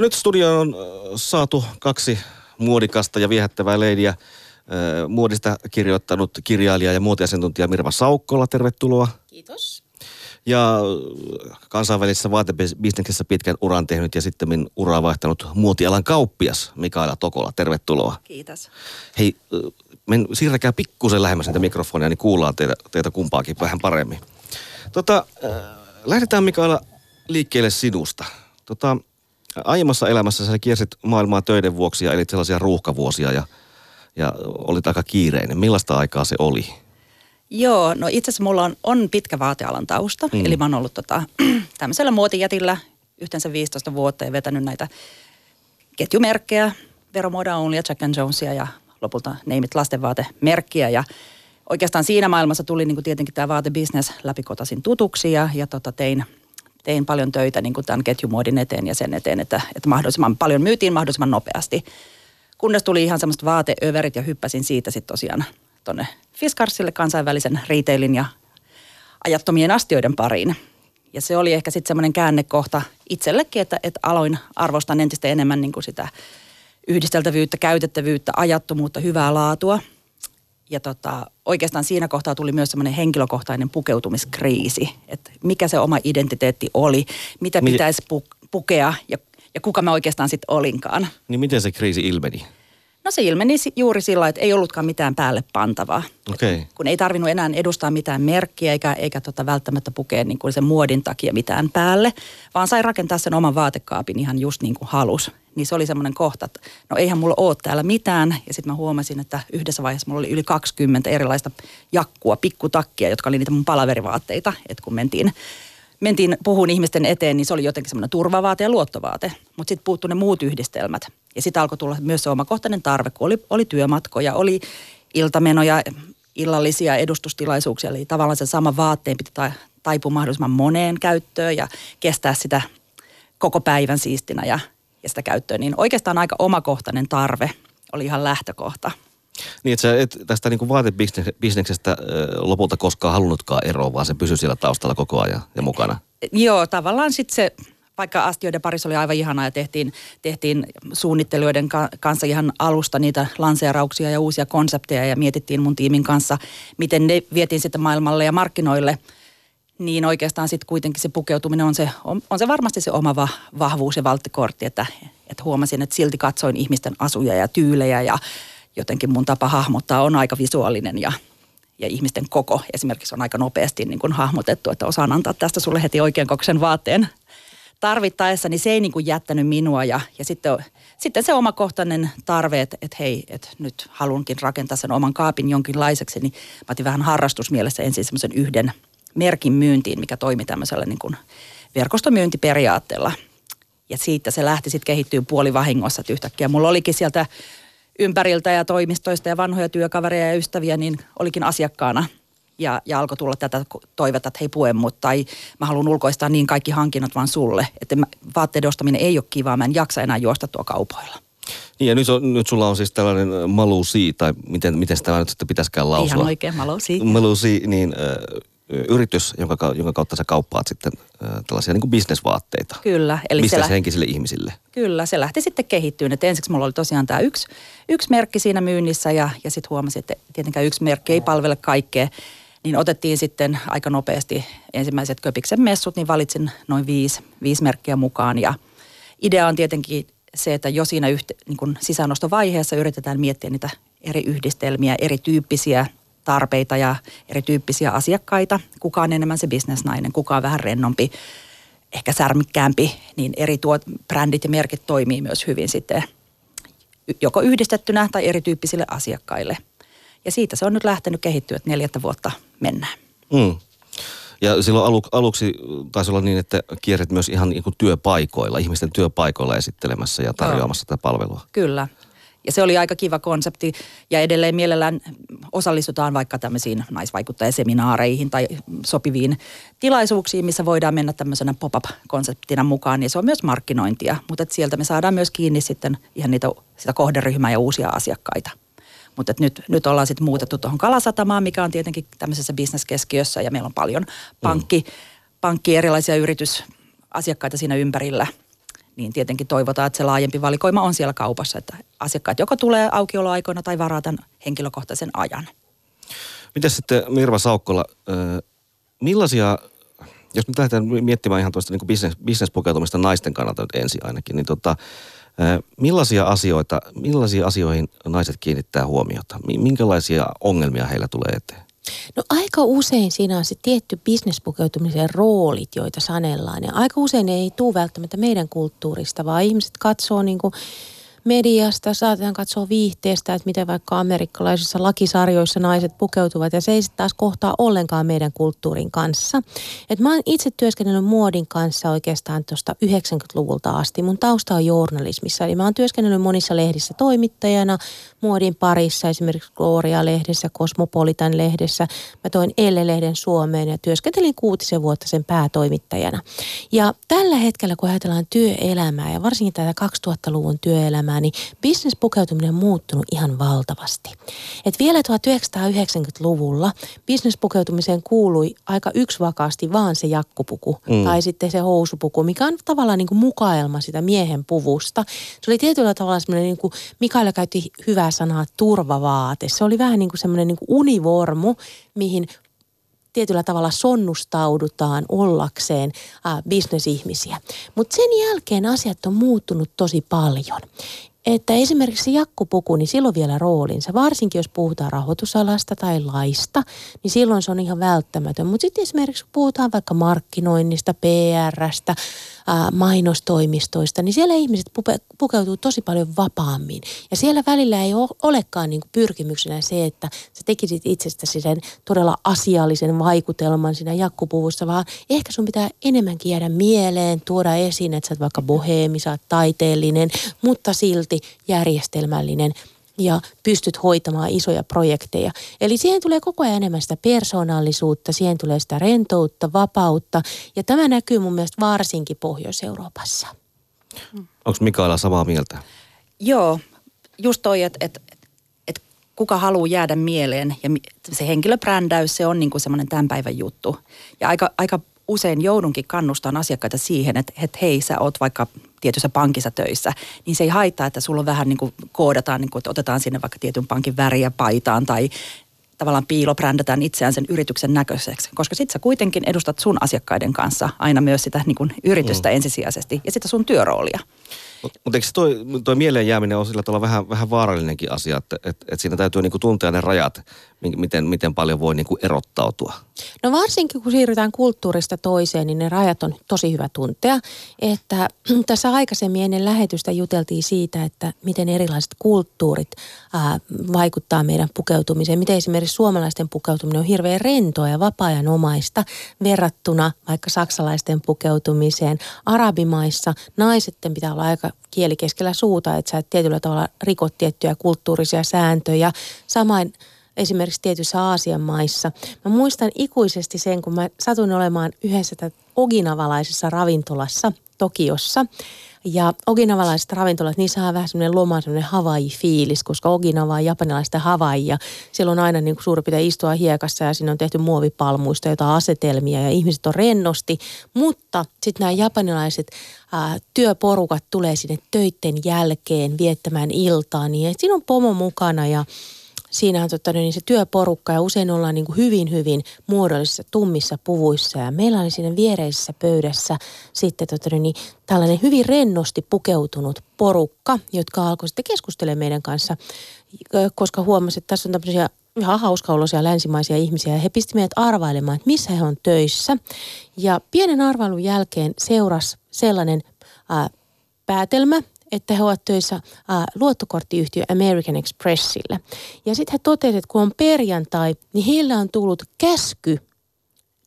Mutta nyt studioon on saatu kaksi muodikasta ja viehättävää leidiä. Muodista kirjoittanut kirjailija ja muotiasiantuntija Mirva Saukkola, tervetuloa. Kiitos. Ja kansainvälisessä vaatebisneksessä pitkän uran tehnyt ja sitten uraa vaihtanut muotialan kauppias Mikaela Tokola, tervetuloa. Kiitos. Hei, men, siirräkää pikkusen lähemmäs näitä mikrofonia, niin kuullaan teitä, teitä kumpaakin vähän paremmin. Tota, äh, lähdetään Mikaela liikkeelle sinusta. Tota, aiemmassa elämässä sä kiersit maailmaa töiden vuoksi ja elit sellaisia ruuhkavuosia ja, ja olit aika kiireinen. Millaista aikaa se oli? Joo, no itse asiassa mulla on, on pitkä vaatealan tausta. Mm. Eli mä oon ollut tota, tämmöisellä muotijätillä yhteensä 15 vuotta ja vetänyt näitä ketjumerkkejä, Veromoda Only Jack and Jonesia ja lopulta neimit lastenvaatemerkkiä. Ja oikeastaan siinä maailmassa tuli niin kuin tietenkin tämä vaatebisnes läpikotasin tutuksi ja, ja tota, tein, tein paljon töitä niin kuin tämän ketjumuodin eteen ja sen eteen, että, että mahdollisimman paljon myytiin mahdollisimman nopeasti. Kunnes tuli ihan semmoista vaateöverit ja hyppäsin siitä sitten tosiaan tuonne Fiskarsille kansainvälisen retailin ja ajattomien astioiden pariin. Ja se oli ehkä sitten semmoinen käännekohta itsellekin, että, että aloin arvostaa entistä enemmän niin kuin sitä yhdisteltävyyttä, käytettävyyttä, ajattomuutta, hyvää laatua. Ja tota, oikeastaan siinä kohtaa tuli myös semmoinen henkilökohtainen pukeutumiskriisi, että mikä se oma identiteetti oli, mitä pitäisi pu- pukea ja, ja kuka mä oikeastaan sitten olinkaan. Niin miten se kriisi ilmeni? No se ilmeni juuri sillä, että ei ollutkaan mitään päälle pantavaa. Okay. Kun ei tarvinnut enää edustaa mitään merkkiä eikä, eikä tota välttämättä pukea niin kuin sen muodin takia mitään päälle, vaan sai rakentaa sen oman vaatekaapin ihan just niin kuin halus. Niin se oli semmoinen kohta, että no eihän mulla ole täällä mitään. Ja sitten mä huomasin, että yhdessä vaiheessa mulla oli yli 20 erilaista jakkua, pikkutakkia, jotka oli niitä mun palaverivaatteita. Että kun mentiin mentiin puhuun ihmisten eteen, niin se oli jotenkin semmoinen turvavaate ja luottovaate. Mutta sitten puuttu ne muut yhdistelmät. Ja sitten alkoi tulla myös se omakohtainen tarve, kun oli, oli työmatkoja, oli iltamenoja, illallisia edustustilaisuuksia. Eli tavallaan se sama vaatteen piti taipua mahdollisimman moneen käyttöön ja kestää sitä koko päivän siistinä ja, ja sitä käyttöön. Niin oikeastaan aika omakohtainen tarve oli ihan lähtökohta. Niin, että sä et tästä niin kuin vaatebisneksestä lopulta koskaan halunnutkaan eroa, vaan se pysyi siellä taustalla koko ajan ja mukana. Joo, tavallaan sitten se, vaikka astioiden parissa oli aivan ihanaa ja tehtiin, tehtiin suunnittelijoiden kanssa ihan alusta niitä lanseerauksia ja uusia konsepteja ja mietittiin mun tiimin kanssa, miten ne vietiin sitten maailmalle ja markkinoille – niin oikeastaan sitten kuitenkin se pukeutuminen on se, on, on se varmasti se oma va, vahvuus ja valttikortti, että, että huomasin, että silti katsoin ihmisten asuja ja tyylejä ja jotenkin mun tapa hahmottaa on aika visuaalinen ja, ja ihmisten koko esimerkiksi on aika nopeasti niin kuin hahmotettu, että osaan antaa tästä sulle heti oikean kokoisen vaatteen tarvittaessa, niin se ei niin kuin jättänyt minua ja, ja sitten, sitten se omakohtainen tarve, että, että hei, että nyt haluankin rakentaa sen oman kaapin jonkinlaiseksi, niin mä otin vähän harrastusmielessä ensin semmoisen yhden merkin myyntiin, mikä toimi tämmöisellä niin kuin verkostomyyntiperiaatteella. Ja siitä se lähti sitten kehittyä puolivahingossa, että yhtäkkiä mulla olikin sieltä ympäriltä ja toimistoista ja vanhoja työkavereja ja ystäviä, niin olikin asiakkaana ja, ja alkoi tulla tätä toivetta, että hei pue mut, tai mä haluan ulkoistaa niin kaikki hankinnat vaan sulle. Että mä, vaatteiden ostaminen ei ole kivaa, mä en jaksa enää juosta tuo kaupoilla. Niin ja nyt, on, nyt sulla on siis tällainen malusi, tai miten, miten sitä nyt sitten pitäisikään lausua? Ihan oikein malusi. Malusi, niin äh, yritys, jonka, jonka kautta sä kauppaat sitten äh, tällaisia niin kuin bisnesvaatteita. Kyllä. Eli Bisneshenkisille lähti, ihmisille. Kyllä, se lähti sitten kehittyyn. Että ensiksi mulla oli tosiaan tämä yksi, yksi merkki siinä myynnissä ja, ja sitten huomasin, että tietenkään yksi merkki ei palvele kaikkea. Niin otettiin sitten aika nopeasti ensimmäiset Köpiksen messut, niin valitsin noin viisi, viisi merkkiä mukaan. Ja idea on tietenkin se, että jo siinä yhte, niin kuin sisäänostovaiheessa yritetään miettiä niitä eri yhdistelmiä, erityyppisiä tarpeita ja erityyppisiä asiakkaita. Kuka on enemmän se bisnesnainen, kuka on vähän rennompi, ehkä särmikkäämpi, niin eri tuot, brändit ja merkit toimii myös hyvin sitten joko yhdistettynä tai erityyppisille asiakkaille. Ja siitä se on nyt lähtenyt kehittyä, että neljättä vuotta mennään. Mm. Ja silloin alu, aluksi taisi olla niin, että kierret myös ihan niin työpaikoilla, ihmisten työpaikoilla esittelemässä ja tarjoamassa Joo. tätä palvelua. Kyllä. Ja se oli aika kiva konsepti ja edelleen mielellään osallistutaan vaikka tämmöisiin naisvaikuttajaseminaareihin tai sopiviin tilaisuuksiin, missä voidaan mennä tämmöisenä pop-up-konseptina mukaan. Ja se on myös markkinointia, mutta sieltä me saadaan myös kiinni sitten ihan niitä, sitä kohderyhmää ja uusia asiakkaita. Mutta nyt, nyt ollaan sitten muutettu tuohon Kalasatamaan, mikä on tietenkin tämmöisessä bisneskeskiössä ja meillä on paljon pankki, mm. pankki erilaisia yritysasiakkaita siinä ympärillä – niin tietenkin toivotaan, että se laajempi valikoima on siellä kaupassa, että asiakkaat joko tulee aukioloaikoina tai varaa tämän henkilökohtaisen ajan. Miten sitten Mirva Saukkola, millaisia, jos nyt lähdetään miettimään ihan tuosta niin business, bisnespukeutumista naisten kannalta nyt ensin ainakin, niin tota, millaisia asioita, millaisia asioihin naiset kiinnittää huomiota? Minkälaisia ongelmia heillä tulee eteen? No aika usein siinä on se tietty bisnespukeutumisen roolit, joita sanellaan. Ja aika usein ne ei tule välttämättä meidän kulttuurista, vaan ihmiset katsoo niin kuin mediasta, saatetaan katsoa viihteestä, että miten vaikka amerikkalaisissa lakisarjoissa naiset pukeutuvat ja se ei taas kohtaa ollenkaan meidän kulttuurin kanssa. Et mä oon itse työskennellyt muodin kanssa oikeastaan tuosta 90-luvulta asti. Mun tausta on journalismissa, eli mä oon työskennellyt monissa lehdissä toimittajana, muodin parissa, esimerkiksi Gloria-lehdessä, Cosmopolitan-lehdessä. Mä toin Elle-lehden Suomeen ja työskentelin kuutisen vuotta sen päätoimittajana. Ja tällä hetkellä, kun ajatellaan työelämää ja varsinkin tätä 2000-luvun työelämää, elämää, niin bisnespukeutuminen on muuttunut ihan valtavasti. Et vielä 1990-luvulla bisnespukeutumiseen kuului aika yksivakaasti vaan se jakkupuku mm. tai sitten se housupuku, mikä on tavallaan niin kuin mukaelma sitä miehen puvusta. Se oli tietyllä tavalla semmoinen, niin kuin Mikaela käytti hyvää sanaa turvavaate. Se oli vähän niin kuin semmoinen niin kuin univormu, mihin tietyllä tavalla sonnustaudutaan ollakseen äh, bisnesihmisiä. Mutta sen jälkeen asiat on muuttunut tosi paljon että esimerkiksi jakkupuku, niin silloin vielä roolinsa. Varsinkin jos puhutaan rahoitusalasta tai laista, niin silloin se on ihan välttämätön. Mutta sitten esimerkiksi kun puhutaan vaikka markkinoinnista, PRstä, mainostoimistoista, niin siellä ihmiset pukeutuu tosi paljon vapaammin. Ja siellä välillä ei ole, olekaan niin kuin pyrkimyksenä se, että sä tekisit itsestäsi sen todella asiallisen vaikutelman siinä jakkupuvussa, vaan ehkä sun pitää enemmänkin jäädä mieleen, tuoda esiin, että sä oot vaikka boheemi, sä oot taiteellinen, mutta silti järjestelmällinen – ja pystyt hoitamaan isoja projekteja. Eli siihen tulee koko ajan enemmän sitä persoonallisuutta, siihen tulee sitä rentoutta, vapautta ja tämä näkyy mun mielestä varsinkin Pohjois-Euroopassa. Onko Mikaela samaa mieltä? Joo, just toi, että et, et kuka haluaa jäädä mieleen ja se henkilöbrändäys, se on niinku semmoinen tämän päivän juttu. Ja aika, aika usein joudunkin kannustamaan asiakkaita siihen, että, että hei, sä oot vaikka tietyssä pankissa töissä, niin se ei haittaa, että sulla on vähän niin kuin koodataan, niin kuin, että otetaan sinne vaikka tietyn pankin väriä paitaan tai tavallaan piilobrändätään itseään sen yrityksen näköiseksi, koska sitten sä kuitenkin edustat sun asiakkaiden kanssa aina myös sitä niin kuin yritystä mm. ensisijaisesti ja sitä sun työroolia. Mutta mut eikö toi, toi mieleen jääminen on sillä tavalla vähän, vähän vaarallinenkin asia, että et, et siinä täytyy niinku tuntea ne rajat, miten, miten paljon voi niinku erottautua? No varsinkin kun siirrytään kulttuurista toiseen, niin ne rajat on tosi hyvä tuntea. Että tässä aikaisemmin ennen lähetystä juteltiin siitä, että miten erilaiset kulttuurit ää, vaikuttaa meidän pukeutumiseen. Miten esimerkiksi suomalaisten pukeutuminen on hirveän rentoa ja vapaa-ajanomaista verrattuna vaikka saksalaisten pukeutumiseen. Arabimaissa naisitten pitää olla aika kieli keskellä suuta, että sä et tietyllä tavalla rikot tiettyjä kulttuurisia sääntöjä. Samoin esimerkiksi tietyissä Aasian maissa. Mä muistan ikuisesti sen, kun mä satun olemaan yhdessä oginavalaisessa ravintolassa Tokiossa. Ja okinavalaiset ravintolat, niin saa vähän semmoinen loma, semmoinen Hawaii-fiilis, koska Okinawa on japanilaista Hawaii ja siellä on aina niin kuin suurin piirtein istua hiekassa ja siinä on tehty muovipalmuista jotain asetelmia ja ihmiset on rennosti. Mutta sitten nämä japanilaiset ää, työporukat tulee sinne töitten jälkeen viettämään iltaa, niin siinä on pomo mukana ja siinä on totta, niin se työporukka ja usein ollaan niin kuin hyvin, hyvin muodollisissa tummissa puvuissa. Ja meillä oli siinä viereisessä pöydässä sitten totta, niin tällainen hyvin rennosti pukeutunut porukka, jotka alkoi sitten keskustelemaan meidän kanssa, koska huomasi, että tässä on tämmöisiä ihan hauskaoloisia länsimaisia ihmisiä ja he pisti meidät arvailemaan, että missä he on töissä. Ja pienen arvailun jälkeen seurasi sellainen ää, päätelmä, että he ovat töissä äh, luottokorttiyhtiö American Expressillä. Ja sitten he totesivat, että kun on perjantai, niin heillä on tullut käsky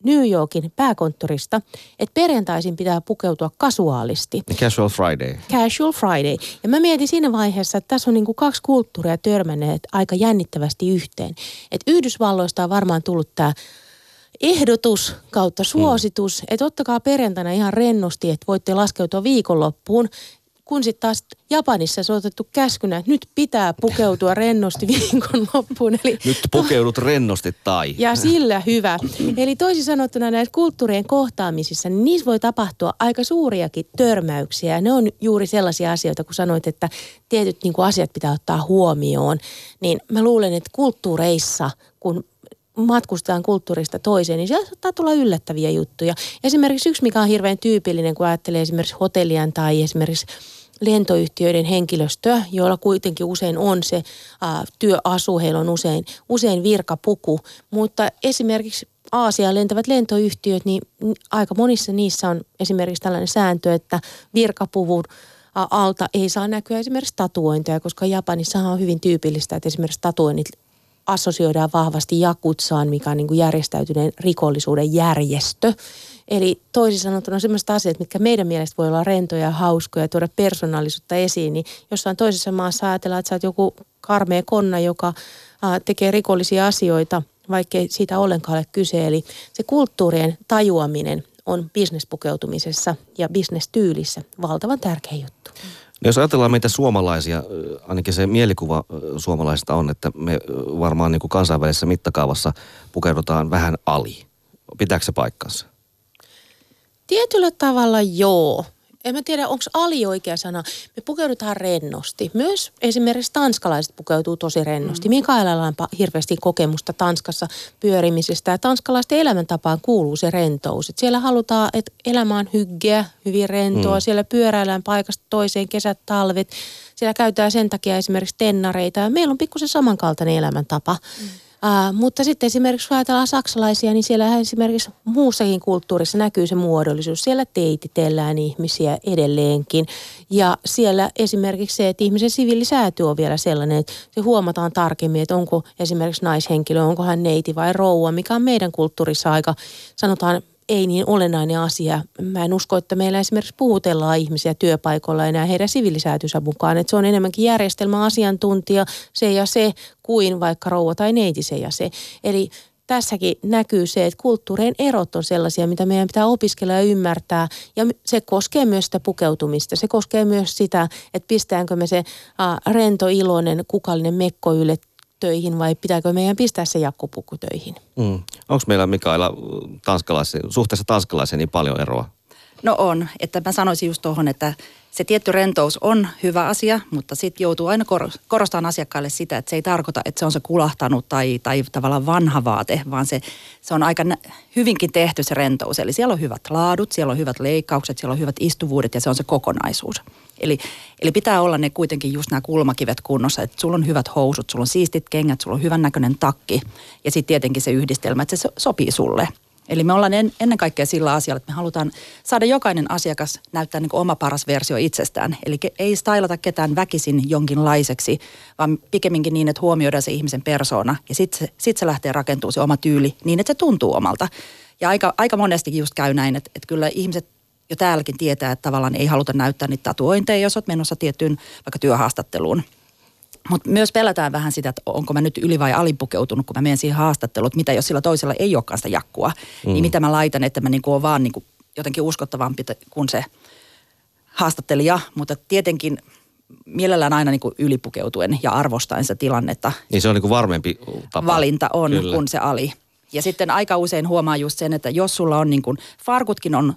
New Yorkin pääkonttorista, että perjantaisin pitää pukeutua kasuaalisti. Casual Friday. Casual Friday. Ja mä mietin siinä vaiheessa, että tässä on niin kuin kaksi kulttuuria törmänneet aika jännittävästi yhteen. Että Yhdysvalloista on varmaan tullut tämä ehdotus kautta suositus, mm. että ottakaa perjantaina ihan rennosti, että voitte laskeutua viikonloppuun kun sitten taas Japanissa se on otettu käskynä, että nyt pitää pukeutua rennosti viikonloppuun. Eli Nyt pukeudut rennosti tai. ja sillä hyvä. Eli toisin sanottuna näissä kulttuurien kohtaamisissa, niin niissä voi tapahtua aika suuriakin törmäyksiä. Ja ne on juuri sellaisia asioita, kun sanoit, että tietyt niin kuin asiat pitää ottaa huomioon. Niin mä luulen, että kulttuureissa, kun matkustetaan kulttuurista toiseen, niin sieltä saattaa tulla yllättäviä juttuja. Esimerkiksi yksi, mikä on hirveän tyypillinen, kun ajattelee esimerkiksi hotellien tai esimerkiksi lentoyhtiöiden henkilöstöä, joilla kuitenkin usein on se ää, työasu, heillä on usein, usein virkapuku, mutta esimerkiksi Aasiaan lentävät lentoyhtiöt, niin aika monissa niissä on esimerkiksi tällainen sääntö, että virkapuvun ä, alta ei saa näkyä esimerkiksi tatuointeja, koska Japanissa on hyvin tyypillistä, että esimerkiksi tatuoinnit assosioidaan vahvasti jakutsaan, mikä on niin kuin järjestäytyneen rikollisuuden järjestö. Eli toisin sanottuna sellaiset asiat, mitkä meidän mielestä voi olla rentoja ja hauskoja ja tuoda persoonallisuutta esiin, niin jossain toisessa maassa ajatellaan, että sä oot joku karmea konna, joka tekee rikollisia asioita, vaikkei siitä ollenkaan ole kyse. Eli se kulttuurien tajuaminen on bisnespukeutumisessa ja bisnestyylissä valtavan tärkeä juttu. No jos ajatellaan meitä suomalaisia, ainakin se mielikuva suomalaisista on, että me varmaan niin kuin kansainvälisessä mittakaavassa pukeudutaan vähän ali. Pitääkö se paikkansa? Tietyllä tavalla joo. En mä tiedä, onko ali oikea sana. Me pukeudutaan rennosti. Myös esimerkiksi tanskalaiset pukeutuu tosi rennosti. Mm. Mikaelalla on hirveästi kokemusta Tanskassa pyörimisestä. Ja tanskalaisten elämäntapaan kuuluu se rentous. Et siellä halutaan, että elämä on hyggeä, hyvin rentoa. Mm. Siellä pyöräillään paikasta toiseen, kesät, talvet. Siellä käytetään sen takia esimerkiksi tennareita. Ja meillä on pikkusen samankaltainen elämäntapa. Mm. Uh, mutta sitten esimerkiksi kun ajatellaan saksalaisia, niin siellä esimerkiksi muussakin kulttuurissa näkyy se muodollisuus. Siellä teititellään ihmisiä edelleenkin. Ja siellä esimerkiksi se, että ihmisen siviilisääty on vielä sellainen, että se huomataan tarkemmin, että onko esimerkiksi naishenkilö, onko hän neiti vai rouva, mikä on meidän kulttuurissa aika, sanotaan, ei niin olennainen asia. Mä en usko, että meillä esimerkiksi puhutellaan ihmisiä työpaikoilla enää heidän sivilisäätynsä mukaan. Että se on enemmänkin järjestelmäasiantuntija se ja se kuin vaikka rouva tai neiti se ja se. Eli tässäkin näkyy se, että kulttuurien erot on sellaisia, mitä meidän pitää opiskella ja ymmärtää. Ja se koskee myös sitä pukeutumista. Se koskee myös sitä, että pistäänkö me se rento, iloinen, kukallinen mekko ylle töihin vai pitääkö meidän pistää se jakkupuku töihin. Mm. Onko meillä Mikaela tanskalaisen, suhteessa tanskalaiseen niin paljon eroa? No on, että mä sanoisin just tuohon, että se tietty rentous on hyvä asia, mutta sitten joutuu aina kor- korostamaan asiakkaille sitä, että se ei tarkoita, että se on se kulahtanut tai, tai tavallaan vanha vaate, vaan se, se on aika hyvinkin tehty se rentous. Eli siellä on hyvät laadut, siellä on hyvät leikkaukset, siellä on hyvät istuvuudet ja se on se kokonaisuus. Eli, eli pitää olla ne kuitenkin just nämä kulmakivet kunnossa, että sulla on hyvät housut, sulla on siistit kengät, sulla on hyvän näköinen takki ja sitten tietenkin se yhdistelmä, että se so- sopii sulle. Eli me ollaan en, ennen kaikkea sillä asialla, että me halutaan saada jokainen asiakas näyttää niin kuin oma paras versio itsestään. Eli ei stylata ketään väkisin jonkinlaiseksi, vaan pikemminkin niin, että huomioidaan se ihmisen persoona ja sitten se, sit se lähtee rakentumaan se oma tyyli niin, että se tuntuu omalta. Ja aika, aika monestikin just käy näin, että, että kyllä ihmiset jo täälläkin tietää, että tavallaan ei haluta näyttää niitä tatuointeja, jos olet menossa tiettyyn vaikka työhaastatteluun. Mutta myös pelätään vähän sitä, että onko mä nyt yli- vai alipukeutunut, kun mä menen siihen haastatteluun, että mitä jos sillä toisella ei olekaan sitä jakkua. Mm. Niin mitä mä laitan, että mä niinku oon vaan niinku jotenkin uskottavampi kuin se haastattelija. Mutta tietenkin mielellään aina niinku ylipukeutuen ja arvostaen sitä tilannetta. Niin se on niin kuin varmempi tapa. Valinta on Kyllä. kuin se ali. Ja sitten aika usein huomaa just sen, että jos sulla on niin kuin, farkutkin on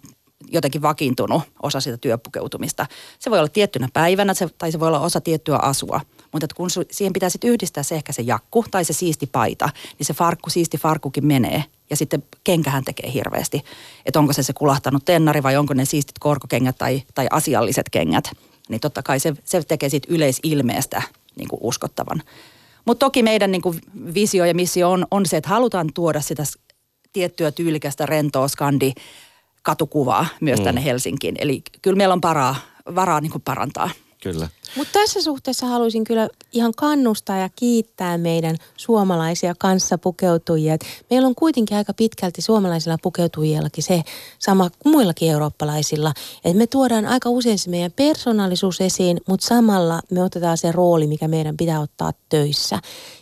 jotenkin vakiintunut osa sitä työpukeutumista. Se voi olla tiettynä päivänä se, tai se voi olla osa tiettyä asua. Mutta että kun su, siihen pitää sitten yhdistää se ehkä se jakku tai se siisti paita, niin se farkku, siisti farkkukin menee. Ja sitten kenkähän tekee hirveästi. Että onko se se kulahtanut tennari vai onko ne siistit korkokengät tai, tai asialliset kengät. Niin totta kai se, se tekee siitä yleisilmeestä niin kuin uskottavan. Mutta toki meidän niin kuin visio ja missio on, on se, että halutaan tuoda sitä tiettyä tyylikästä rentoa skandi katukuvaa myös tänne Helsinkiin. Eli kyllä meillä on paraa, varaa niin kuin parantaa. Kyllä. Mutta tässä suhteessa haluaisin kyllä ihan kannustaa ja kiittää meidän suomalaisia kanssapukeutujia. Meillä on kuitenkin aika pitkälti suomalaisilla pukeutujillakin se sama kuin muillakin eurooppalaisilla. Että me tuodaan aika usein se meidän persoonallisuus esiin, mutta samalla me otetaan se rooli, mikä meidän pitää ottaa töissä.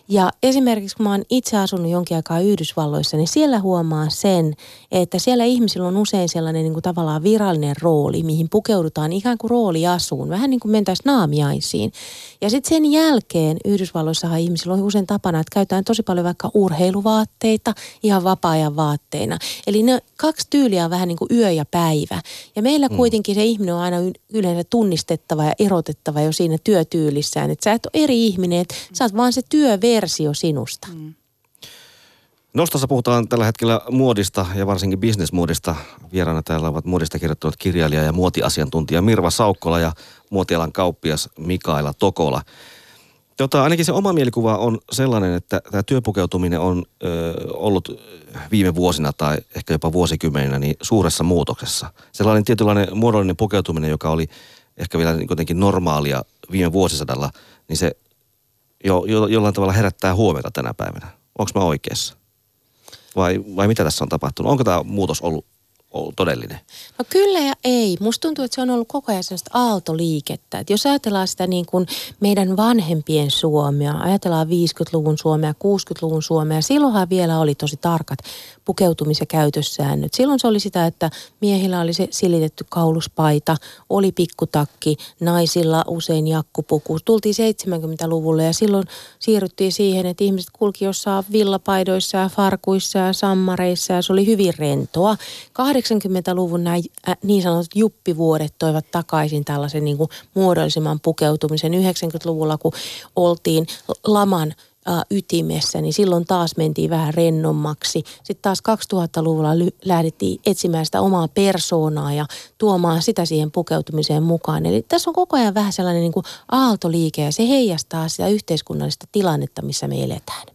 Ja esimerkiksi kun mä oon itse asunut jonkin aikaa Yhdysvalloissa, niin siellä huomaa sen, että siellä ihmisillä on usein sellainen niin kuin tavallaan virallinen rooli, mihin pukeudutaan ikään kuin rooliasuun, vähän niin kuin mentäisiin naamiaisiin. Ja sitten sen jälkeen Yhdysvalloissahan ihmisillä on usein tapana, että käytetään tosi paljon vaikka urheiluvaatteita ihan vapaa-ajan vaatteina. Eli ne kaksi tyyliä on vähän niin kuin yö ja päivä. Ja meillä mm. kuitenkin se ihminen on aina yleensä tunnistettava ja erotettava jo siinä työtyylissään. Että sä et ole eri ihminen, että sä oot vaan se työversio sinusta. Mm. Nostossa puhutaan tällä hetkellä muodista ja varsinkin bisnesmuodista. Vieraana täällä ovat muodista kirjoittanut kirjailija ja muotiasiantuntija Mirva Saukkola ja muotialan kauppias Mikaela Tokola. Tota, ainakin se oma mielikuva on sellainen, että tämä työpukeutuminen on ö, ollut viime vuosina tai ehkä jopa vuosikymmeninä niin suuressa muutoksessa. Sellainen tietynlainen muodollinen pukeutuminen, joka oli ehkä vielä jotenkin normaalia viime vuosisadalla, niin se jo, jo, jollain tavalla herättää huomiota tänä päivänä. Onko mä oikeassa? Vai, vai mitä tässä on tapahtunut? Onko tämä muutos ollut todellinen? No kyllä ja ei. Musta tuntuu, että se on ollut koko ajan sellaista aaltoliikettä. Että jos ajatellaan sitä niin kuin meidän vanhempien Suomea, ajatellaan 50-luvun Suomea, 60-luvun Suomea, silloinhan vielä oli tosi tarkat pukeutumis- ja käytössäännöt. Silloin se oli sitä, että miehillä oli se silitetty kauluspaita, oli pikkutakki, naisilla usein jakkupuku. Tultiin 70-luvulle ja silloin siirryttiin siihen, että ihmiset kulki jossain villapaidoissa ja farkuissa ja sammareissa ja se oli hyvin rentoa. 80-luvun nämä äh, niin sanotut juppivuodet toivat takaisin tällaisen niin kuin muodollisemman pukeutumisen. 90-luvulla, kun oltiin laman ytimessä, niin silloin taas mentiin vähän rennommaksi. Sitten taas 2000-luvulla lähdettiin etsimään sitä omaa persoonaa ja tuomaan sitä siihen pukeutumiseen mukaan. Eli tässä on koko ajan vähän sellainen niin kuin aaltoliike ja se heijastaa sitä yhteiskunnallista tilannetta, missä me eletään.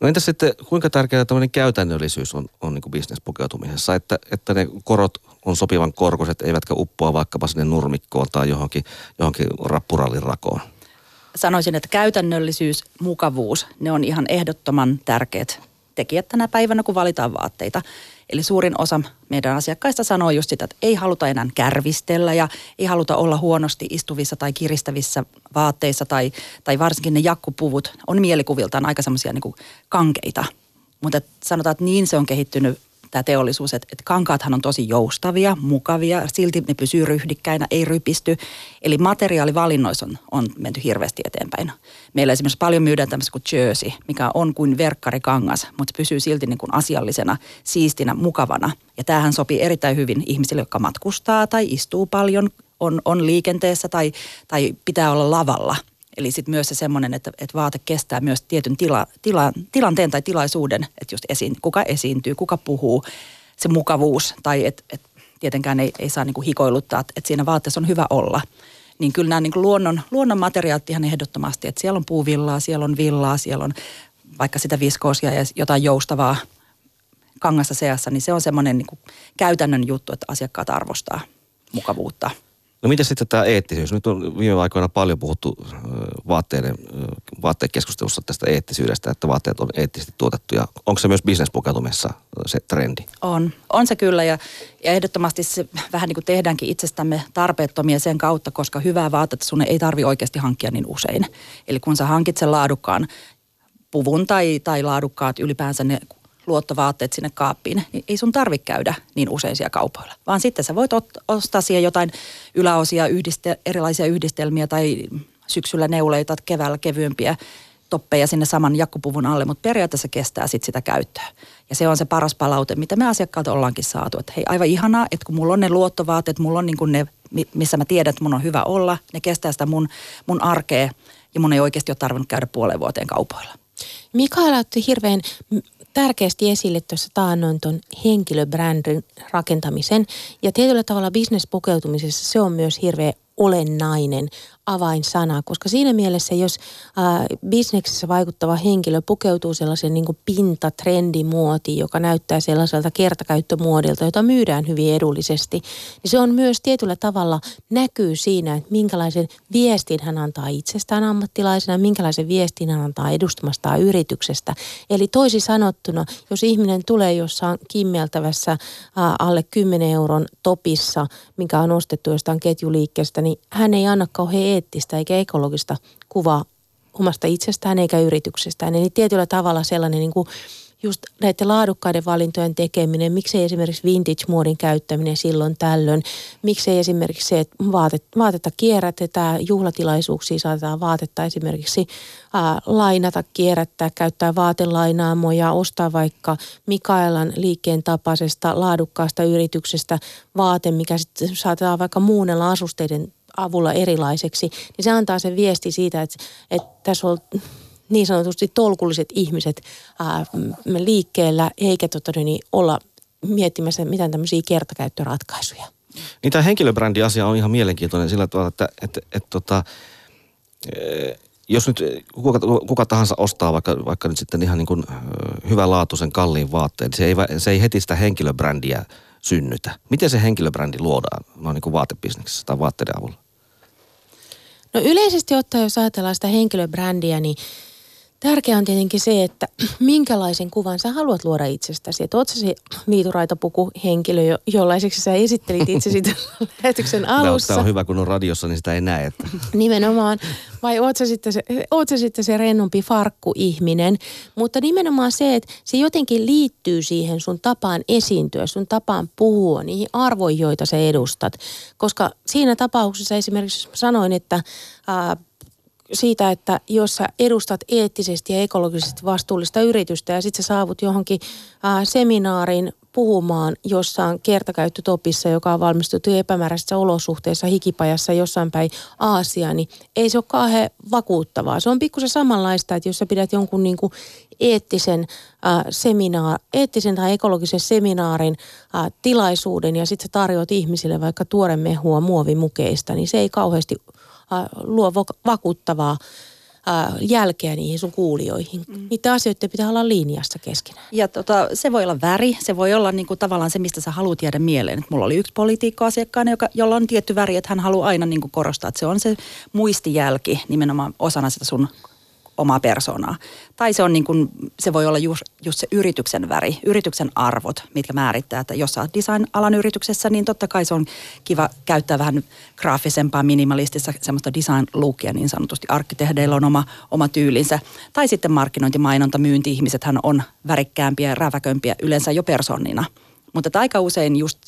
No entäs sitten, kuinka tärkeää tämmöinen käytännöllisyys on, on niin bisnespukeutumisessa, että, että ne korot on sopivan korkoiset, eivätkä uppoa vaikkapa sinne nurmikkoon tai johonkin, johonkin rappurallin rakoon? Sanoisin, että käytännöllisyys, mukavuus, ne on ihan ehdottoman tärkeät tekijät tänä päivänä, kun valitaan vaatteita. Eli suurin osa meidän asiakkaista sanoo just sitä, että ei haluta enää kärvistellä ja ei haluta olla huonosti istuvissa tai kiristävissä vaatteissa tai, tai varsinkin ne jakkupuvut on mielikuviltaan aika semmoisia niin kankeita. Mutta sanotaan, että niin se on kehittynyt tämä teollisuus, että, että kankaathan on tosi joustavia, mukavia, silti ne pysyy ryhdikkäinä, ei rypisty. Eli materiaalivalinnoissa on, on menty hirveästi eteenpäin. Meillä esimerkiksi paljon myydään tämmöistä kuin jersey, mikä on kuin verkkarikangas, mutta pysyy silti niin kuin asiallisena, siistinä, mukavana. Ja tämähän sopii erittäin hyvin ihmisille, jotka matkustaa tai istuu paljon, on, on liikenteessä tai, tai pitää olla lavalla – Eli sitten myös se semmoinen, että, että vaate kestää myös tietyn tila, tila, tilanteen tai tilaisuuden, että just esiin, kuka esiintyy, kuka puhuu, se mukavuus tai että et tietenkään ei, ei saa niinku hikoiluttaa, että, että siinä vaatteessa on hyvä olla. Niin kyllä nämä niinku luonnon, luonnon materiaalit ihan ehdottomasti, että siellä on puuvillaa, siellä on villaa, siellä on vaikka sitä viskoosia ja jotain joustavaa kangassa seassa, niin se on semmoinen niinku käytännön juttu, että asiakkaat arvostaa mukavuutta. No miten sitten tämä eettisyys? Nyt on viime aikoina paljon puhuttu vaatteiden, vaatteekeskustelussa tästä eettisyydestä, että vaatteet on eettisesti tuotettuja. Onko se myös bisnespukeutumisessa se trendi? On. On se kyllä ja, ja ehdottomasti se vähän niin kuin tehdäänkin itsestämme tarpeettomia sen kautta, koska hyvää vaatetta sun ei tarvi oikeasti hankkia niin usein. Eli kun sä hankit sen laadukkaan puvun tai, tai laadukkaat ylipäänsä ne luottovaatteet sinne kaappiin, niin ei sun tarvi käydä niin usein siellä kaupoilla. Vaan sitten sä voit ot- ostaa siihen jotain yläosia, yhdiste- erilaisia yhdistelmiä tai syksyllä neuleita, keväällä kevyempiä toppeja sinne saman jakkupuvun alle, mutta periaatteessa kestää sitten sitä käyttöä. Ja se on se paras palaute, mitä me asiakkaalta ollaankin saatu. Että hei, aivan ihanaa, että kun mulla on ne luottovaatteet, mulla on niin kuin ne, missä mä tiedän, että mun on hyvä olla, ne kestää sitä mun, mun arkea ja mun ei oikeasti ole tarvinnut käydä puoleen vuoteen kaupoilla. Mikaela otti hirveän tärkeästi esille tuossa taannoin tuon henkilöbrändin rakentamisen. Ja tietyllä tavalla bisnespukeutumisessa se on myös hirveän olennainen avainsana, koska siinä mielessä, jos ää, bisneksessä vaikuttava henkilö pukeutuu sellaisen niin pintatrendimuotiin, joka näyttää sellaiselta kertakäyttömuodilta, jota myydään hyvin edullisesti, niin se on myös tietyllä tavalla näkyy siinä, että minkälaisen viestin hän antaa itsestään ammattilaisena, minkälaisen viestin hän antaa edustamastaan yrityksestä. Eli toisi sanottuna, jos ihminen tulee jossain kimmeltävässä ää, alle 10 euron topissa, mikä on ostettu jostain ketjuliikkeestä, niin hän ei anna kauhean eettistä eikä ekologista kuvaa omasta itsestään eikä yrityksestään. Eli tietyllä tavalla sellainen niin kuin just näiden laadukkaiden valintojen tekeminen, miksei esimerkiksi vintage-muodin käyttäminen silloin tällöin, miksei esimerkiksi se, että vaate, vaatetta kierrätetään, juhlatilaisuuksia saatetaan vaatetta esimerkiksi ää, lainata, kierrättää, käyttää vaatelainaamoja, ostaa vaikka Mikaelan liikkeen tapaisesta laadukkaasta yrityksestä vaate, mikä sitten saatetaan vaikka muunnella asusteiden avulla erilaiseksi, niin se antaa sen viesti siitä, että, että tässä on niin sanotusti tolkulliset ihmiset ää, liikkeellä, eikä tota, niin olla miettimässä mitään tämmöisiä kertakäyttöratkaisuja. Niin tämä henkilöbrändi-asia on ihan mielenkiintoinen sillä tavalla, että, että, että, että tota, jos nyt kuka, kuka tahansa ostaa vaikka, vaikka nyt sitten ihan niin kuin hyvänlaatuisen kalliin vaatteen, se ei, se ei heti sitä henkilöbrändiä synnytä. Miten se henkilöbrändi luodaan noin niin kuin vaatebisneksessä tai vaatteiden avulla? No yleisesti ottaen, jos ajatellaan sitä henkilöbrändiä, niin Tärkeää on tietenkin se, että minkälaisen kuvan sä haluat luoda itsestäsi. Että oot se viituraitapuku henkilö, jollaiseksi sä esittelit itsesi lähetyksen alussa. Tämä on hyvä, kun on radiossa, niin sitä ei näe. Että. Nimenomaan. Vai oot sä, sitten se, oot sä sitten se rennompi farkkuihminen. Mutta nimenomaan se, että se jotenkin liittyy siihen sun tapaan esiintyä, sun tapaan puhua, niihin arvoihin, joita sä edustat. Koska siinä tapauksessa esimerkiksi sanoin, että... Ää, siitä, että jos sä edustat eettisesti ja ekologisesti vastuullista yritystä ja sitten sä saavut johonkin ää, seminaarin puhumaan jossain kertakäyttötopissa, joka on valmistettu epämääräisissä olosuhteissa hikipajassa jossain päin Aasia, niin ei se ole kauhean vakuuttavaa. Se on pikkusen samanlaista, että jos sä pidät jonkun niin kuin eettisen, ää, seminaar, eettisen tai ekologisen seminaarin ää, tilaisuuden ja sitten sä tarjoat ihmisille vaikka tuoremehua muovimukeista, niin se ei kauheasti luo vakuuttavaa jälkeä niihin sun kuulijoihin. Mm. Niiden asioiden pitää olla linjassa keskenään. Ja tota, se voi olla väri, se voi olla niinku tavallaan se, mistä sä haluat jäädä mieleen. Et mulla oli yksi poliitikko-asiakkaana, joka, jolla on tietty väri, että hän haluaa aina niinku korostaa, että se on se muistijälki nimenomaan osana sitä sun omaa persoonaa. Tai se, on niin kuin, se voi olla just, just se yrityksen väri, yrityksen arvot, mitkä määrittää, että jos olet design-alan yrityksessä, niin totta kai se on kiva käyttää vähän graafisempaa, minimalistista semmoista design-lookia niin sanotusti. Arkkitehdeillä on oma, oma tyylinsä. Tai sitten markkinointi, mainonta, myynti, ihmisethän on värikkäämpiä räväkömpiä yleensä jo personnina. Mutta aika usein just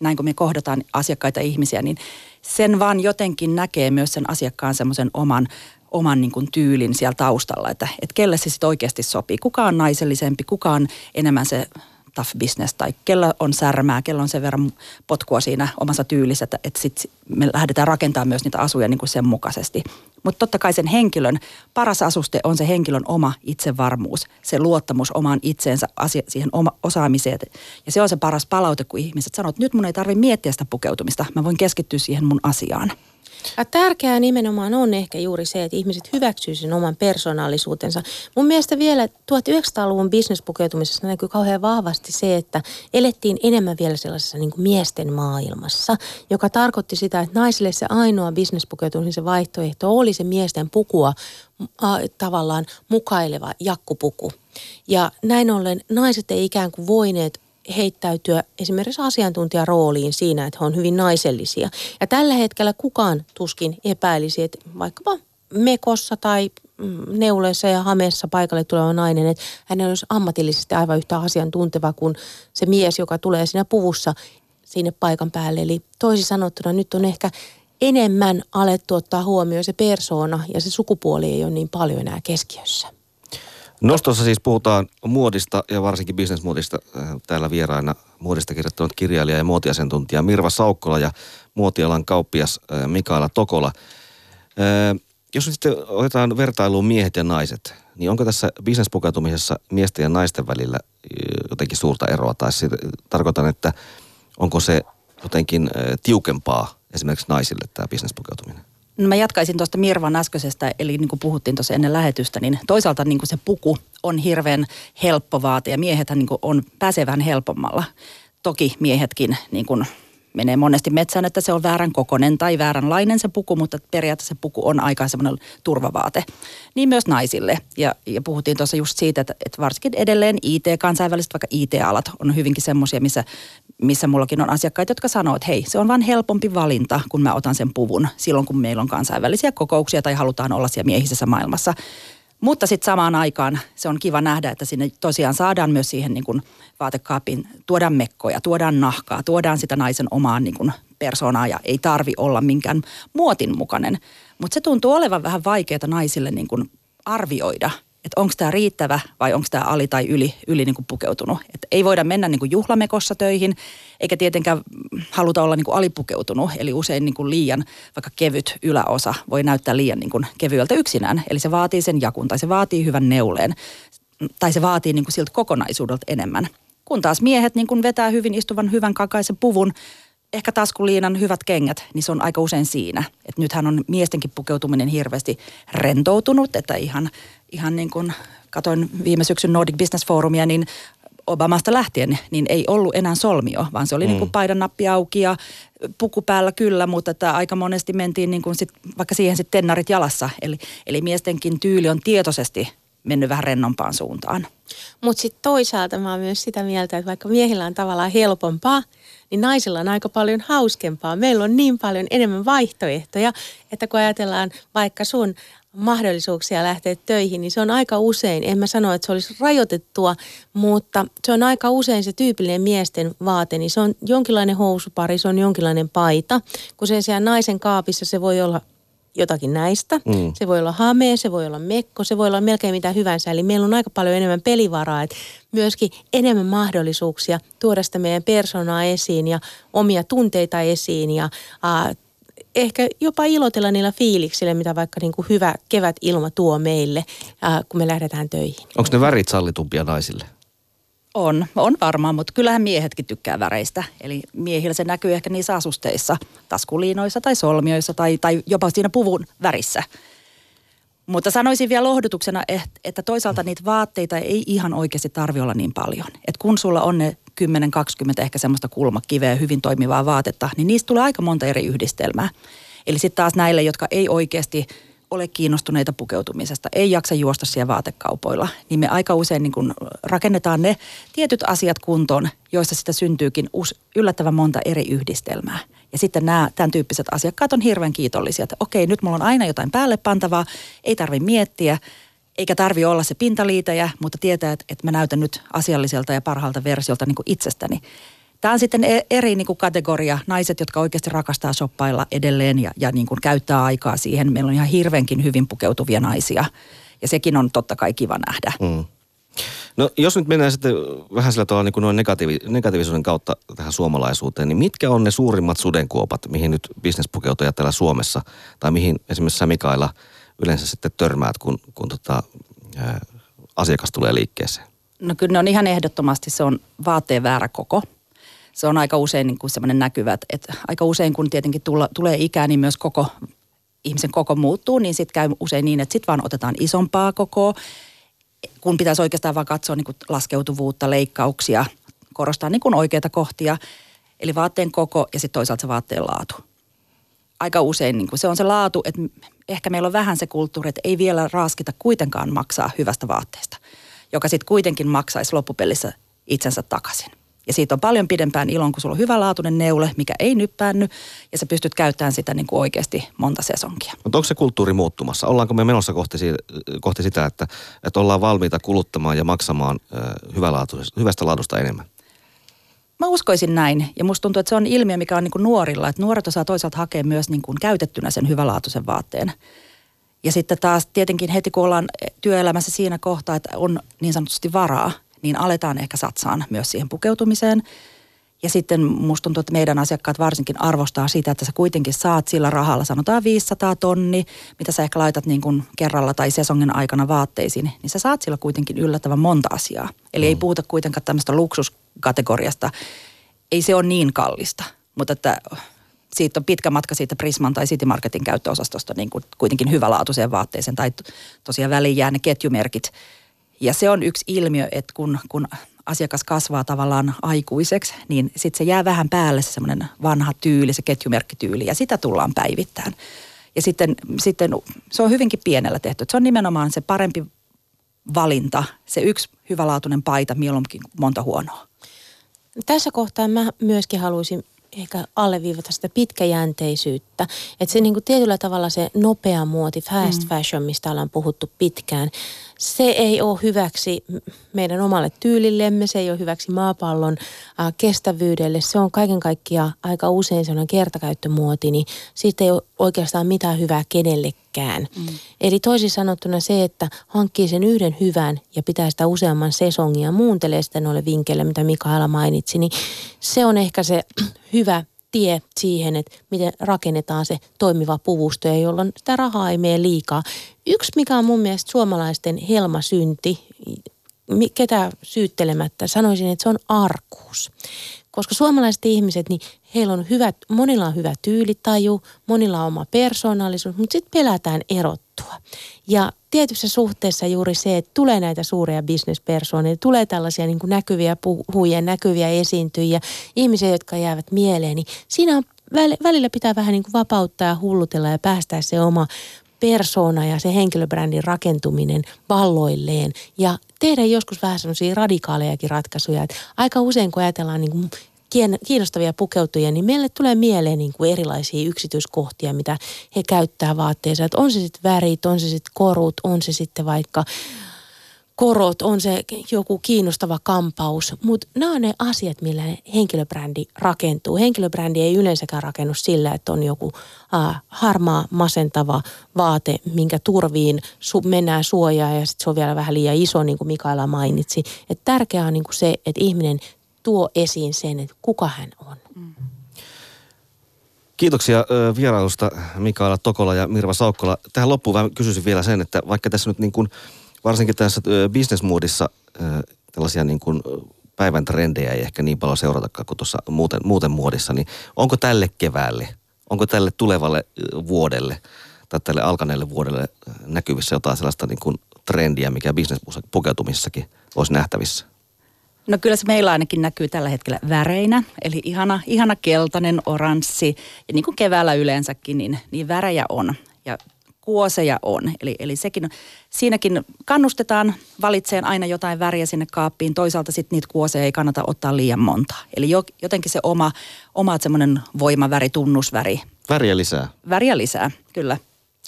näin kun me kohdataan asiakkaita ihmisiä, niin sen vaan jotenkin näkee myös sen asiakkaan semmoisen oman oman niin kuin, tyylin siellä taustalla, että, että kelle se sitten oikeasti sopii. Kuka on naisellisempi, kuka on enemmän se tough business tai kello on särmää, kello on sen verran potkua siinä omassa tyylissä, että, että sitten me lähdetään rakentamaan myös niitä asuja niin kuin sen mukaisesti. Mutta totta kai sen henkilön paras asuste on se henkilön oma itsevarmuus, se luottamus omaan itseensä, asia, siihen oma osaamiseen. Ja se on se paras palaute, kun ihmiset sanoo, että nyt mun ei tarvitse miettiä sitä pukeutumista, mä voin keskittyä siihen mun asiaan. Ja tärkeää nimenomaan on ehkä juuri se, että ihmiset hyväksyvät sen oman persoonallisuutensa. Mun mielestä vielä 1900-luvun bisnespukeutumisessa näkyy kauhean vahvasti se, että elettiin enemmän vielä sellaisessa niin kuin miesten maailmassa, joka tarkoitti sitä, että naisille se ainoa bisnespukeutumisen vaihtoehto oli se miesten pukua tavallaan mukaileva jakkupuku. Ja näin ollen naiset ei ikään kuin voineet heittäytyä esimerkiksi asiantuntijarooliin siinä, että he on hyvin naisellisia. Ja tällä hetkellä kukaan tuskin epäilisi, että vaikkapa mekossa tai mm, neuleessa ja hameessa paikalle tuleva nainen, että hän olisi ammatillisesti aivan yhtä asiantunteva kuin se mies, joka tulee siinä puvussa sinne paikan päälle. Eli toisin sanottuna nyt on ehkä enemmän alettu ottaa huomioon se persoona ja se sukupuoli ei ole niin paljon enää keskiössä. Nostossa siis puhutaan muodista ja varsinkin bisnesmuodista. Äh, täällä vieraina muodista kirjoittanut kirjailija ja muotiasiantuntija Mirva Saukkola ja muotialan kauppias äh, Mikaela Tokola. Äh, jos nyt sitten otetaan vertailuun miehet ja naiset, niin onko tässä bisnespukeutumisessa miesten ja naisten välillä jotenkin suurta eroa? Tai tarkoitan, että onko se jotenkin tiukempaa esimerkiksi naisille tämä bisnespukeutuminen? No mä jatkaisin tuosta Mirvan äskeisestä, eli niin kuin puhuttiin tuossa ennen lähetystä, niin toisaalta niin kuin se puku on hirveän helppo vaate ja miehethän niin kuin on pääsevän helpommalla. Toki miehetkin niin kuin menee monesti metsään, että se on väärän kokonen tai vääränlainen se puku, mutta periaatteessa se puku on aika semmoinen turvavaate. Niin myös naisille. Ja, ja puhuttiin tuossa just siitä, että, että varsinkin edelleen IT, kansainväliset vaikka IT-alat on hyvinkin semmoisia, missä, missä mullakin on asiakkaita, jotka sanoo, että hei, se on vain helpompi valinta, kun mä otan sen puvun silloin, kun meillä on kansainvälisiä kokouksia tai halutaan olla siellä miehisessä maailmassa. Mutta sitten samaan aikaan se on kiva nähdä, että sinne tosiaan saadaan myös siihen niin kuin vaatekaapin, tuodaan mekkoja, tuodaan nahkaa, tuodaan sitä naisen omaan niin kuin persoonaa ja ei tarvi olla minkään muotin mukainen. Mutta se tuntuu olevan vähän vaikeaa naisille niin kuin arvioida – että onko tämä riittävä vai onko tämä ali tai yli, yli niin kuin pukeutunut. Et ei voida mennä niin kuin juhlamekossa töihin, eikä tietenkään haluta olla niin kuin alipukeutunut. Eli usein niin kuin liian vaikka kevyt yläosa voi näyttää liian niin kuin kevyeltä yksinään. Eli se vaatii sen jakun tai se vaatii hyvän neuleen tai se vaatii niin kuin siltä kokonaisuudelta enemmän. Kun taas miehet niin kuin vetää hyvin istuvan hyvän kakaisen puvun, ehkä taskuliinan hyvät kengät, niin se on aika usein siinä. Että nythän on miestenkin pukeutuminen hirveästi rentoutunut, että ihan, ihan niin kuin katoin viime syksyn Nordic Business Forumia, niin Obamasta lähtien, niin ei ollut enää solmio, vaan se oli mm. niin kuin paidan nappi auki ja puku päällä kyllä, mutta että aika monesti mentiin niin kuin sit, vaikka siihen sitten tennarit jalassa. Eli, eli miestenkin tyyli on tietoisesti mennyt vähän rennompaan suuntaan. Mutta sitten toisaalta mä oon myös sitä mieltä, että vaikka miehillä on tavallaan helpompaa, niin naisilla on aika paljon hauskempaa. Meillä on niin paljon enemmän vaihtoehtoja, että kun ajatellaan vaikka sun mahdollisuuksia lähteä töihin, niin se on aika usein, en mä sano, että se olisi rajoitettua, mutta se on aika usein se tyypillinen miesten vaate, niin se on jonkinlainen housupari, se on jonkinlainen paita, kun sen sijaan naisen kaapissa se voi olla jotakin näistä. Mm. Se voi olla hame, se voi olla mekko, se voi olla melkein mitä hyvänsä. Eli meillä on aika paljon enemmän pelivaraa, että myöskin enemmän mahdollisuuksia tuoda sitä meidän persoonaa esiin ja omia tunteita esiin ja äh, ehkä jopa ilotella niillä fiiliksillä, mitä vaikka niin kuin hyvä kevät ilma tuo meille, äh, kun me lähdetään töihin. Onko ne värit sallitumpia naisille? On, on varmaan, mutta kyllähän miehetkin tykkää väreistä. Eli miehillä se näkyy ehkä niissä asusteissa, taskuliinoissa tai solmioissa tai, tai jopa siinä puvun värissä. Mutta sanoisin vielä lohdutuksena, että toisaalta niitä vaatteita ei ihan oikeasti tarvi olla niin paljon. Että kun sulla on ne 10-20 ehkä semmoista kulmakiveä hyvin toimivaa vaatetta, niin niistä tulee aika monta eri yhdistelmää. Eli sitten taas näille, jotka ei oikeasti ole kiinnostuneita pukeutumisesta, ei jaksa juosta siellä vaatekaupoilla, niin me aika usein niin kun rakennetaan ne tietyt asiat kuntoon, joissa sitä syntyykin yllättävän monta eri yhdistelmää. Ja sitten nämä tämän tyyppiset asiakkaat on hirveän kiitollisia, että okei, nyt mulla on aina jotain päälle pantavaa, ei tarvi miettiä, eikä tarvi olla se pintaliitäjä, mutta tietää, että, että mä näytän nyt asialliselta ja parhaalta versiolta niin kuin itsestäni. Tämä on sitten e- eri niin kuin kategoria. Naiset, jotka oikeasti rakastaa shoppailla edelleen ja, ja niin kuin käyttää aikaa siihen. Meillä on ihan hirveänkin hyvin pukeutuvia naisia. Ja sekin on totta kai kiva nähdä. Mm. No jos nyt mennään sitten vähän sillä tavalla niin kuin noin negatiivi, negatiivisuuden kautta tähän suomalaisuuteen, niin mitkä on ne suurimmat sudenkuopat, mihin nyt bisnespukeutujat täällä Suomessa, tai mihin esimerkiksi sä Mikaela yleensä sitten törmäät, kun, kun tota, ää, asiakas tulee liikkeeseen? No kyllä ne on ihan ehdottomasti, se on vaatteen väärä koko – se on aika usein niin semmoinen näkyvä, että, aika usein kun tietenkin tulla, tulee ikää, niin myös koko ihmisen koko muuttuu, niin sitten käy usein niin, että sitten vaan otetaan isompaa kokoa, kun pitäisi oikeastaan vaan katsoa niin kuin laskeutuvuutta, leikkauksia, korostaa niin kuin oikeita kohtia, eli vaatteen koko ja sitten toisaalta se vaatteen laatu. Aika usein niin se on se laatu, että ehkä meillä on vähän se kulttuuri, että ei vielä raaskita kuitenkaan maksaa hyvästä vaatteesta, joka sitten kuitenkin maksaisi loppupelissä itsensä takaisin. Ja siitä on paljon pidempään ilon, kun sulla on hyvälaatuinen neule, mikä ei nyppäänny, ja sä pystyt käyttämään sitä niin kuin oikeasti monta sesonkia. Mutta onko se kulttuuri muuttumassa? Ollaanko me menossa kohti, kohti sitä, että, että ollaan valmiita kuluttamaan ja maksamaan hyvästä laadusta enemmän? Mä uskoisin näin. Ja musta tuntuu, että se on ilmiö, mikä on niin kuin nuorilla. Että nuoret osaa toisaalta hakea myös niin kuin käytettynä sen hyvälaatuisen vaatteen. Ja sitten taas tietenkin heti, kun ollaan työelämässä siinä kohtaa, että on niin sanotusti varaa, niin aletaan ehkä satsaan myös siihen pukeutumiseen. Ja sitten musta tuntuu, että meidän asiakkaat varsinkin arvostaa sitä, että sä kuitenkin saat sillä rahalla, sanotaan 500 tonni, mitä sä ehkä laitat niin kuin kerralla tai sesongin aikana vaatteisiin, niin sä saat sillä kuitenkin yllättävän monta asiaa. Eli mm. ei puhuta kuitenkaan tämmöistä luksuskategoriasta. Ei se ole niin kallista, mutta että siitä on pitkä matka siitä Prisman tai City Marketin käyttöosastosta niin kuin kuitenkin hyvälaatuiseen vaatteeseen tai tosiaan väliin jää ne ketjumerkit. Ja se on yksi ilmiö, että kun, kun asiakas kasvaa tavallaan aikuiseksi, niin sitten se jää vähän päälle se semmoinen vanha tyyli, se ketjumerkkityyli ja sitä tullaan päivittämään. Ja sitten, sitten se on hyvinkin pienellä tehty. Se on nimenomaan se parempi valinta, se yksi hyvälaatuinen paita mieluummin monta huonoa. Tässä kohtaa mä myöskin haluaisin ehkä alleviivata sitä pitkäjänteisyyttä. Että se niin kuin tietyllä tavalla se nopea muoti, fast mm. fashion, mistä ollaan puhuttu pitkään, se ei ole hyväksi meidän omalle tyylillemme, se ei ole hyväksi maapallon kestävyydelle. Se on kaiken kaikkiaan aika usein sellainen kertakäyttömuoti, niin siitä ei ole oikeastaan mitään hyvää kenellekään. Mm. Eli toisin sanottuna se, että hankkii sen yhden hyvän ja pitää sitä useamman sesongin ja muuntelee sitä noille vinkkeille, mitä Mikaela mainitsi, niin se on ehkä se hyvä tie siihen, että miten rakennetaan se toimiva puvusto jolloin sitä rahaa ei mene liikaa. Yksi, mikä on mun mielestä suomalaisten helmasynti, ketä syyttelemättä, sanoisin, että se on arkuus. Koska suomalaiset ihmiset, niin heillä on hyvä, monilla on hyvä tyylitaju, monilla on oma persoonallisuus, mutta sitten pelätään erottua. Ja tietyssä suhteessa juuri se, että tulee näitä suuria bisnespersoneja, tulee tällaisia niin kuin näkyviä puhujia, näkyviä esiintyjiä, ihmisiä, jotka jäävät mieleen, niin siinä on välillä pitää vähän niin kuin vapauttaa ja hullutella ja päästää se oma persoona ja se henkilöbrändin rakentuminen valloilleen ja tehdä joskus vähän semmoisia radikaalejakin ratkaisuja. Että aika usein kun ajatellaan niin kuin kiinnostavia pukeutujia, niin meille tulee mieleen niin kuin erilaisia yksityiskohtia, mitä he käyttää vaatteissa. Että on se sitten värit, on se sitten korut, on se sitten vaikka korot, on se joku kiinnostava kampaus, mutta nämä on ne asiat, millä henkilöbrändi rakentuu. Henkilöbrändi ei yleensäkään rakennu sillä, että on joku äh, harmaa, masentava vaate, minkä turviin su- mennään suojaa ja sitten se on vielä vähän liian iso, niin kuin Mikaela mainitsi. Et tärkeää on niin kuin se, että ihminen tuo esiin sen, että kuka hän on. Mm. Kiitoksia vierailusta Mikaela Tokola ja Mirva Saukkola. Tähän loppuun kysyisin vielä sen, että vaikka tässä nyt niin kuin – varsinkin tässä business tällaisia niin kuin päivän trendejä ei ehkä niin paljon seuratakaan kuin tuossa muuten, muuten muodissa, niin onko tälle keväälle, onko tälle tulevalle vuodelle tai tälle alkaneelle vuodelle näkyvissä jotain sellaista niin kuin trendiä, mikä bisnespukeutumisessakin olisi nähtävissä? No kyllä se meillä ainakin näkyy tällä hetkellä väreinä, eli ihana, ihana keltainen, oranssi ja niin kuin keväällä yleensäkin, niin, niin värejä on. Ja kuoseja on. Eli, eli sekin, siinäkin kannustetaan valitseen aina jotain väriä sinne kaappiin. Toisaalta sitten niitä kuoseja ei kannata ottaa liian monta. Eli jo, jotenkin se oma, oma semmoinen voimaväri, tunnusväri. Väriä lisää. Väriä lisää, kyllä.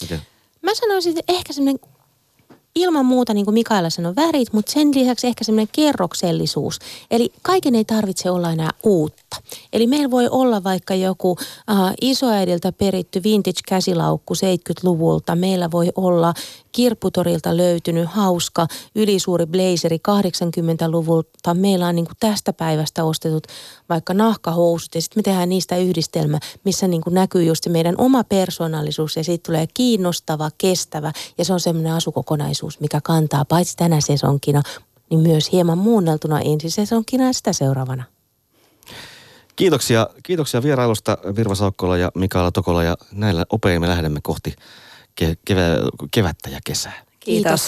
Okay. Mä sanoisin, että ehkä semmoinen ilman muuta, niin kuin Mikaela sanoi, värit, mutta sen lisäksi ehkä semmoinen kerroksellisuus. Eli kaiken ei tarvitse olla enää uutta. Eli meillä voi olla vaikka joku äh, isoäidiltä peritty vintage-käsilaukku 70-luvulta. Meillä voi olla kirpputorilta löytynyt hauska ylisuuri blazeri 80-luvulta. Meillä on niin kuin tästä päivästä ostetut vaikka nahkahousut ja sitten me tehdään niistä yhdistelmä, missä niin kuin näkyy just se meidän oma persoonallisuus ja siitä tulee kiinnostava, kestävä ja se on semmoinen asukokonaisuus, mikä kantaa paitsi tänä sesonkina, niin myös hieman muunneltuna ensi sesonkina ja sitä seuraavana. Kiitoksia, kiitoksia vierailusta Virva Saukkola ja Mikaela Tokola ja näillä opeilla me lähdemme kohti ke- kevä, kevättä ja kesää. Kiitos. Kiitos.